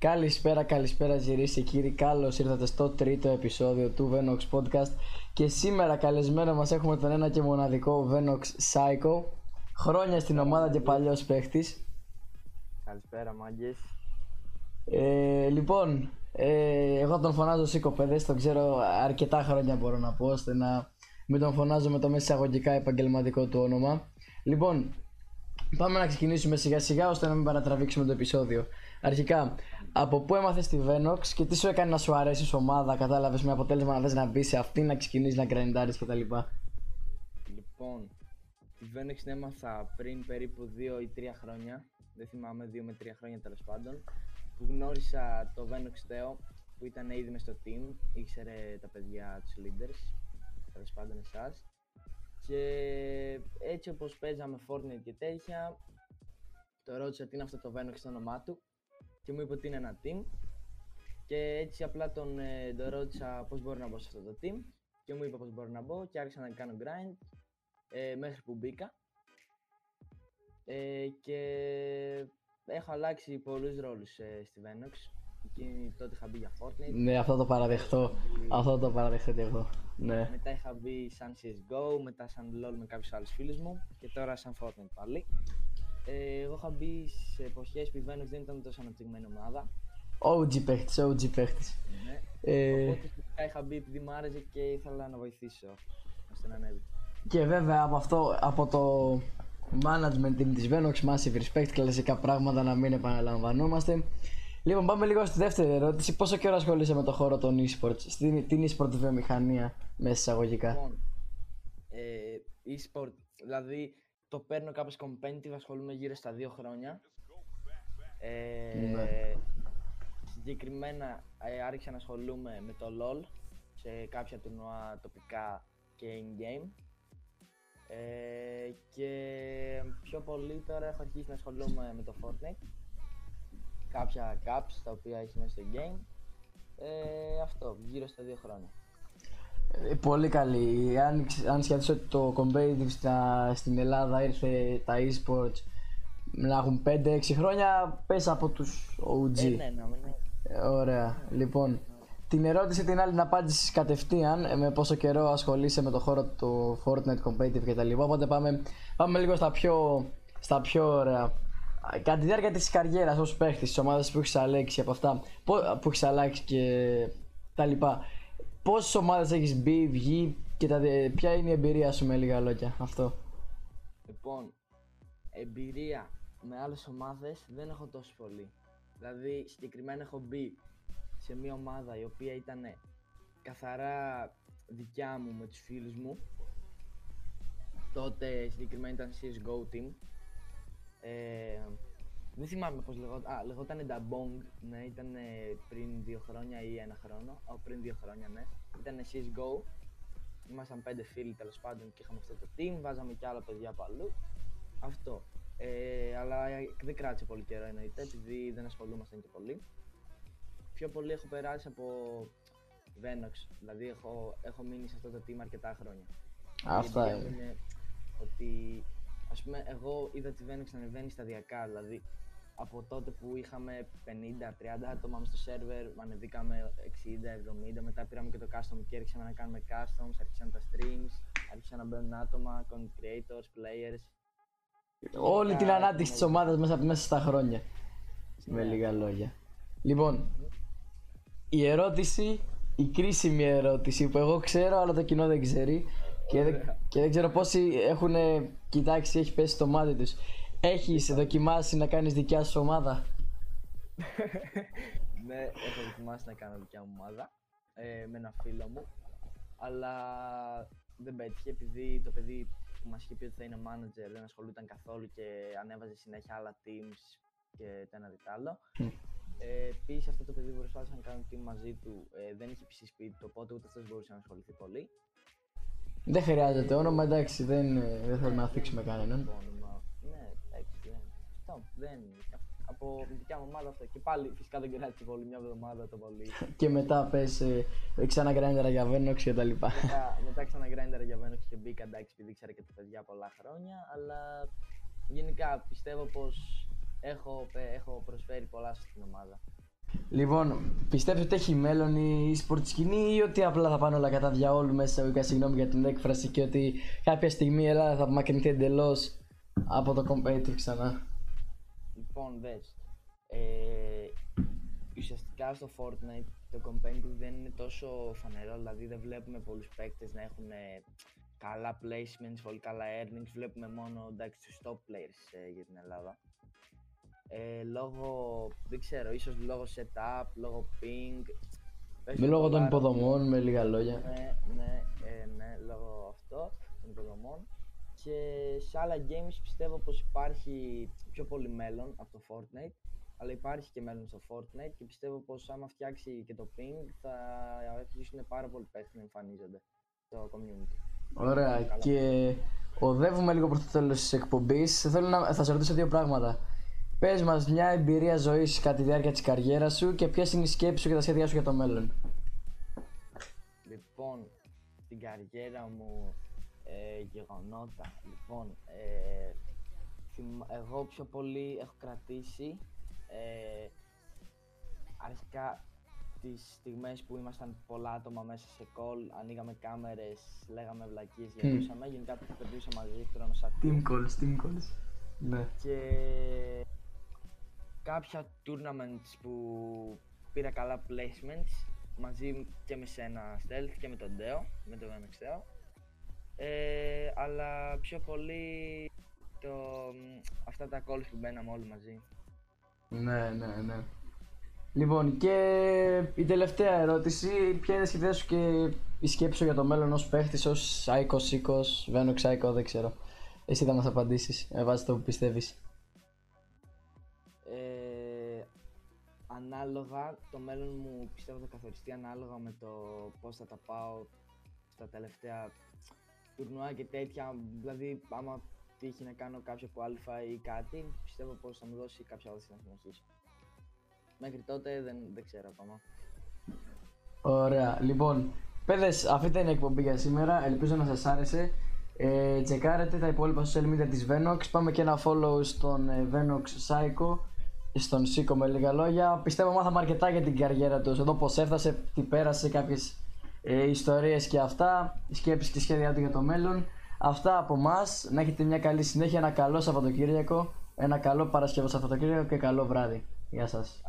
Καλησπέρα, καλησπέρα κυρίες και κύριοι. Καλώς ήρθατε στο τρίτο επεισόδιο του Venox Podcast. Και σήμερα καλεσμένο μας έχουμε τον ένα και μοναδικό Venox Psycho. Χρόνια στην ομάδα και παλιός παίχτης. Καλησπέρα, μάγκες. Ε, λοιπόν, ε, εγώ τον φωνάζω Σίκο Παιδές, τον ξέρω αρκετά χρόνια μπορώ να πω, ώστε να μην τον φωνάζω με το μέσα εισαγωγικά επαγγελματικό του όνομα. Λοιπόν, πάμε να ξεκινήσουμε σιγά σιγά ώστε να μην παρατραβήξουμε το επεισόδιο. Αρχικά, από πού έμαθες τη Venox και τι σου έκανε να σου αρέσει η ομάδα, κατάλαβες με αποτέλεσμα να θες να μπεις σε αυτή, να ξεκινήσεις να γκραϊντάρεις κτλ. Λοιπόν, τη Venox την έμαθα πριν περίπου 2 ή 3 χρόνια. Δεν θυμάμαι, 2 με 3 χρόνια τέλος πάντων. Που γνώρισα το Venox Theo που ήταν ήδη μες στο team, ήξερε τα παιδιά τους leaders, τέλος πάντων εσάς. Και έτσι όπως παίζαμε Fortnite και τέτοια, το ρώτησα τι είναι αυτό το Venox στο όνομά του και μου είπε ότι είναι ένα team. Και έτσι απλά τον, ε, τον ρώτησα πώς μπορώ να μπω σε αυτό το team και μου είπε πώς μπορώ να μπω και άρχισα να κάνω grind ε, μέχρι που μπήκα. Ε, και έχω αλλάξει πολλούς ρόλους ε, στη Venox. Εκείνη τότε είχα μπει για Fortnite. Ναι, αυτό το παραδεχτώ. Αυτό το παραδεχτώ και εγώ. Ναι. Μετά είχα μπει σαν CSGO, μετά σαν LOL με κάποιους άλλους φίλους μου και τώρα σαν Fortnite πάλι. Ε, εγώ είχα μπει σε εποχές που η Venox δεν ήταν τόσο αναπτυγμένη ομάδα. OG παίχτης, OG παίχτης. Ναι. Ε, Οπότε φυσικά είχα μπει επειδή μου άρεσε και ήθελα να βοηθήσω ώστε να ανέβει. και βέβαια από αυτό, από το management team της Venox, massive respect, κλασικά πράγματα να μην επαναλαμβανόμαστε. Λοιπόν, πάμε λίγο στη δεύτερη ερώτηση. Πόσο καιρό ασχολείσαι με το χώρο των e-sports, στην, την e-sport βιομηχανία, μέσα εισαγωγικά; Λοιπόν, ε, e-sport, δηλαδή το παίρνω κάπως competitive, ασχολούμαι γύρω στα δύο χρόνια. Ε, Ναι. Συγκεκριμένα ε, άρχισα να ασχολούμαι με το LOL σε κάποια τουρνουά τοπικά και in-game. Ε, και πιο πολύ τώρα έχω αρχίσει να ασχολούμαι με το Fortnite. Κάποια caps τα οποία έχει μέσα στο game. Ε, αυτό, γύρω στα δύο χρόνια. Ε, πολύ καλή. Αν, αν σκεφτείς ότι το competitive στα, στην Ελλάδα ήρθε τα e-sports να έχουν 5-6 χρόνια, πες από τους OG. Ε, ναι, ναι, ναι. Ε, Ωραία. Λοιπόν, την ερώτηση την άλλη να απάντηση κατευθείαν ε, με πόσο καιρό ασχολείσαι με το χώρο του Fortnite Competitive κτλ. Οπότε πάμε, πάμε λίγο στα πιο, στα πιο ωραία. Α, Κατά τη διάρκεια της καριέρας ως παίχτης, της ομάδας που έχεις αλλάξει από αυτά, πο- που έχεις αλλάξει και τα λοιπά, πόσες ομάδες έχεις μπει, βγει και τα, δε- ποια είναι η εμπειρία σου με λίγα λόγια αυτό. Λοιπόν, εμπειρία με άλλες ομάδες δεν έχω τόσο πολύ. Δηλαδή, συγκεκριμένα έχω μπει σε μια ομάδα η οποία ήταν καθαρά δικιά μου με τους φίλους μου. Τότε συγκεκριμένα ήταν CSGO team. Ε, δεν θυμάμαι πώς λεγόταν. Α, λεγόταν Dabong. Ναι, ήταν πριν δύο χρόνια ή ένα χρόνο. Α, πριν δύο χρόνια, ναι. Ήταν CSGO. Ήμασταν πέντε φίλοι τέλος πάντων και είχαμε αυτό το team. Βάζαμε και άλλα παιδιά από αλλού. Αυτό. Ε, αλλά δεν κράτησε πολύ καιρό εννοείται επειδή δεν ασχολούμασταν και πολύ. Πιο πολύ έχω περάσει από Venox. Δηλαδή έχω, έχω μείνει σε αυτό το team αρκετά χρόνια. Αυτά Η εμπειρία μου είναι. είναι ότι ας πούμε εγώ είδα τη Venox να ανεβαίνει σταδιακά. Δηλαδή από τότε που είχαμε 50-30 άτομα μες στο σερβερ, ανεβήκαμε 60-70, μετά πήραμε και το custom και άρχισαμε να κάνουμε customs, άρχισαν τα streams, άρχισαν να μπαίνουν άτομα, content creators, players. Όλη την Γενικά, ανάπτυξη της έχουμε- ομάδας μέσα, μέσα στα χρόνια. Με Ναι. λίγα λόγια. Λοιπόν, η ερώτηση, η κρίσιμη ερώτηση που εγώ ξέρω αλλά το κοινό δεν ξέρει και δεν, Ωραία. και δεν ξέρω πόσοι έχουν κοιτάξει, έχει πέσει στο μάτι τους. Έχεις δοκιμάσει να κάνεις δικιά σου ομάδα; ναι, έχω δοκιμάσει να κάνω δικιά μου ομάδα ε, με ένα φίλο μου. Αλλά δεν πέτυχε επειδή το παιδί που μας είχε πει ότι θα είναι manager δεν ασχολούταν καθόλου και ανέβαζε συνέχεια άλλα teams και το ένα δι' το άλλο. Μμ. Ε, Επίσης αυτό το παιδί που προσπάθησε να κάνω team μαζί του ε, δεν είχε PC σπίτι του, οπότε ούτε αυτός μπορούσε να ασχοληθεί πολύ. Δεν χρειάζεται όνομα, εντάξει, δεν, ε, δεν θέλουμε να θίξουμε κανέναν. Το όνομα. Ναι, εντάξει, δεν. Αυτό δεν. Από την δικιά μου ομάδα αυτό. Και πάλι φυσικά δεν κράτησε πολύ, μια εβδομάδα το πολύ. Και μετά πες ε, ξανά γκρайντερα για Venox και τα λοιπά. μετά, μετά ξανά grinder για Venox και μπήκα εντάξει επειδή ήξερα και τα παιδιά πολλά χρόνια. Αλλά γενικά πιστεύω πως έχω, πε- έχω προσφέρει πολλά στην ομάδα. Λοιπόν, πιστεύετε ότι έχει μέλλον η e-sport σκηνή ή ότι απλά θα πάνε όλα κατά διαόλου μέσα σε συγγνώμη για την έκφραση και ότι κάποια στιγμή η Ελλάδα θα απομακρυνθεί εντελώς από το competitive ξανά; Λοιπόν, δες. Ε, ουσιαστικά στο Fortnite το competitive δεν είναι τόσο φανερό, δηλαδή δεν βλέπουμε πολλούς παίκτες να έχουν ε, καλά placements, πολύ καλά earnings, βλέπουμε μόνο εντάξει τους top players ε, για την Ελλάδα. Ε, λόγω, δεν ξέρω, ίσως λόγω setup, λόγω ping. Με λόγω των υποδομών, με λίγα λόγια. Ναι, ναι, ε, ναι, λόγω αυτό, των υποδομών. Και σε άλλα games πιστεύω πως υπάρχει πιο πολύ μέλλον από το Fortnite αλλά υπάρχει και μέλλον στο Fortnite και πιστεύω πως άμα φτιάξει και το ping θα αρχίσουν πάρα πολύ παίχτες να εμφανίζονται στο community. Ωραία και οδεύουμε λίγο προς το τέλος της εκπομπής. Θέλω να θα σε ρωτήσω δύο πράγματα. Πες μας μια εμπειρία ζωής κατά τη διάρκεια της καριέρας σου και ποιες είναι οι σκέψεις σου και τα σχέδιά σου για το μέλλον. Λοιπόν, στην καριέρα μου ε, γεγονότα. Λοιπόν, ε, εγώ πιο πολύ έχω κρατήσει ε, αρχικά τις στιγμές που ήμασταν πολλά άτομα μέσα σε call, ανοίγαμε κάμερες, λέγαμε βλακίες, γελούσαμε, mm. γενικά περνούσα μαζί χρόνο σαν Team calls, team calls. Ναι. Και κάποια tournaments που πήρα καλά placements μαζί και με σένα Stealth και με τον Deo, με τον MXDeo. Ε, αλλά πιο πολύ το, αυτά τα calls που μπαίναμε όλοι μαζί. Ναι, ναι, ναι. Λοιπόν, και η τελευταία ερώτηση, ποια είναι η σχεδία σου και η σκέψη σου για το μέλλον ως παίχτης, ως Σάικος, Σίκος, Βένο, Ξάικο, δεν ξέρω. Εσύ θα μας απαντήσεις, με βάση το που πιστεύεις. Ε, ανάλογα, το μέλλον μου πιστεύω θα καθοριστεί ανάλογα με το πώς θα τα πάω στα τελευταία τουρνουά και τέτοια. Δηλαδή, άμα τύχει να κάνω κάποιο qualify ή κάτι, πιστεύω πως θα μου δώσει κάποια όθηση να συνεχίσω. Μέχρι τότε δεν, δεν ξέρω ακόμα. Ωραία. Λοιπόν, παιδες, αυτή ήταν η εκπομπή για σήμερα. Ελπίζω να σας άρεσε. Ε, τσεκάρετε τα υπόλοιπα social media της Venox. Πάμε και ένα follow στον ε, Venox Psycho, στον Σίκο με λίγα λόγια. Πιστεύω μάθαμε αρκετά για την καριέρα τους. Εδώ πώς έφτασε, τι πέρασε, κάποιες ε, ιστορίες και αυτά. Σκέψεις και σχέδιά του για το μέλλον. Αυτά από εμά. Να έχετε μια καλή συνέχεια, ένα καλό Σαββατοκύριακο, ένα καλό Παρασκευό Σαββατοκύριακο και καλό βράδυ. Γεια σας.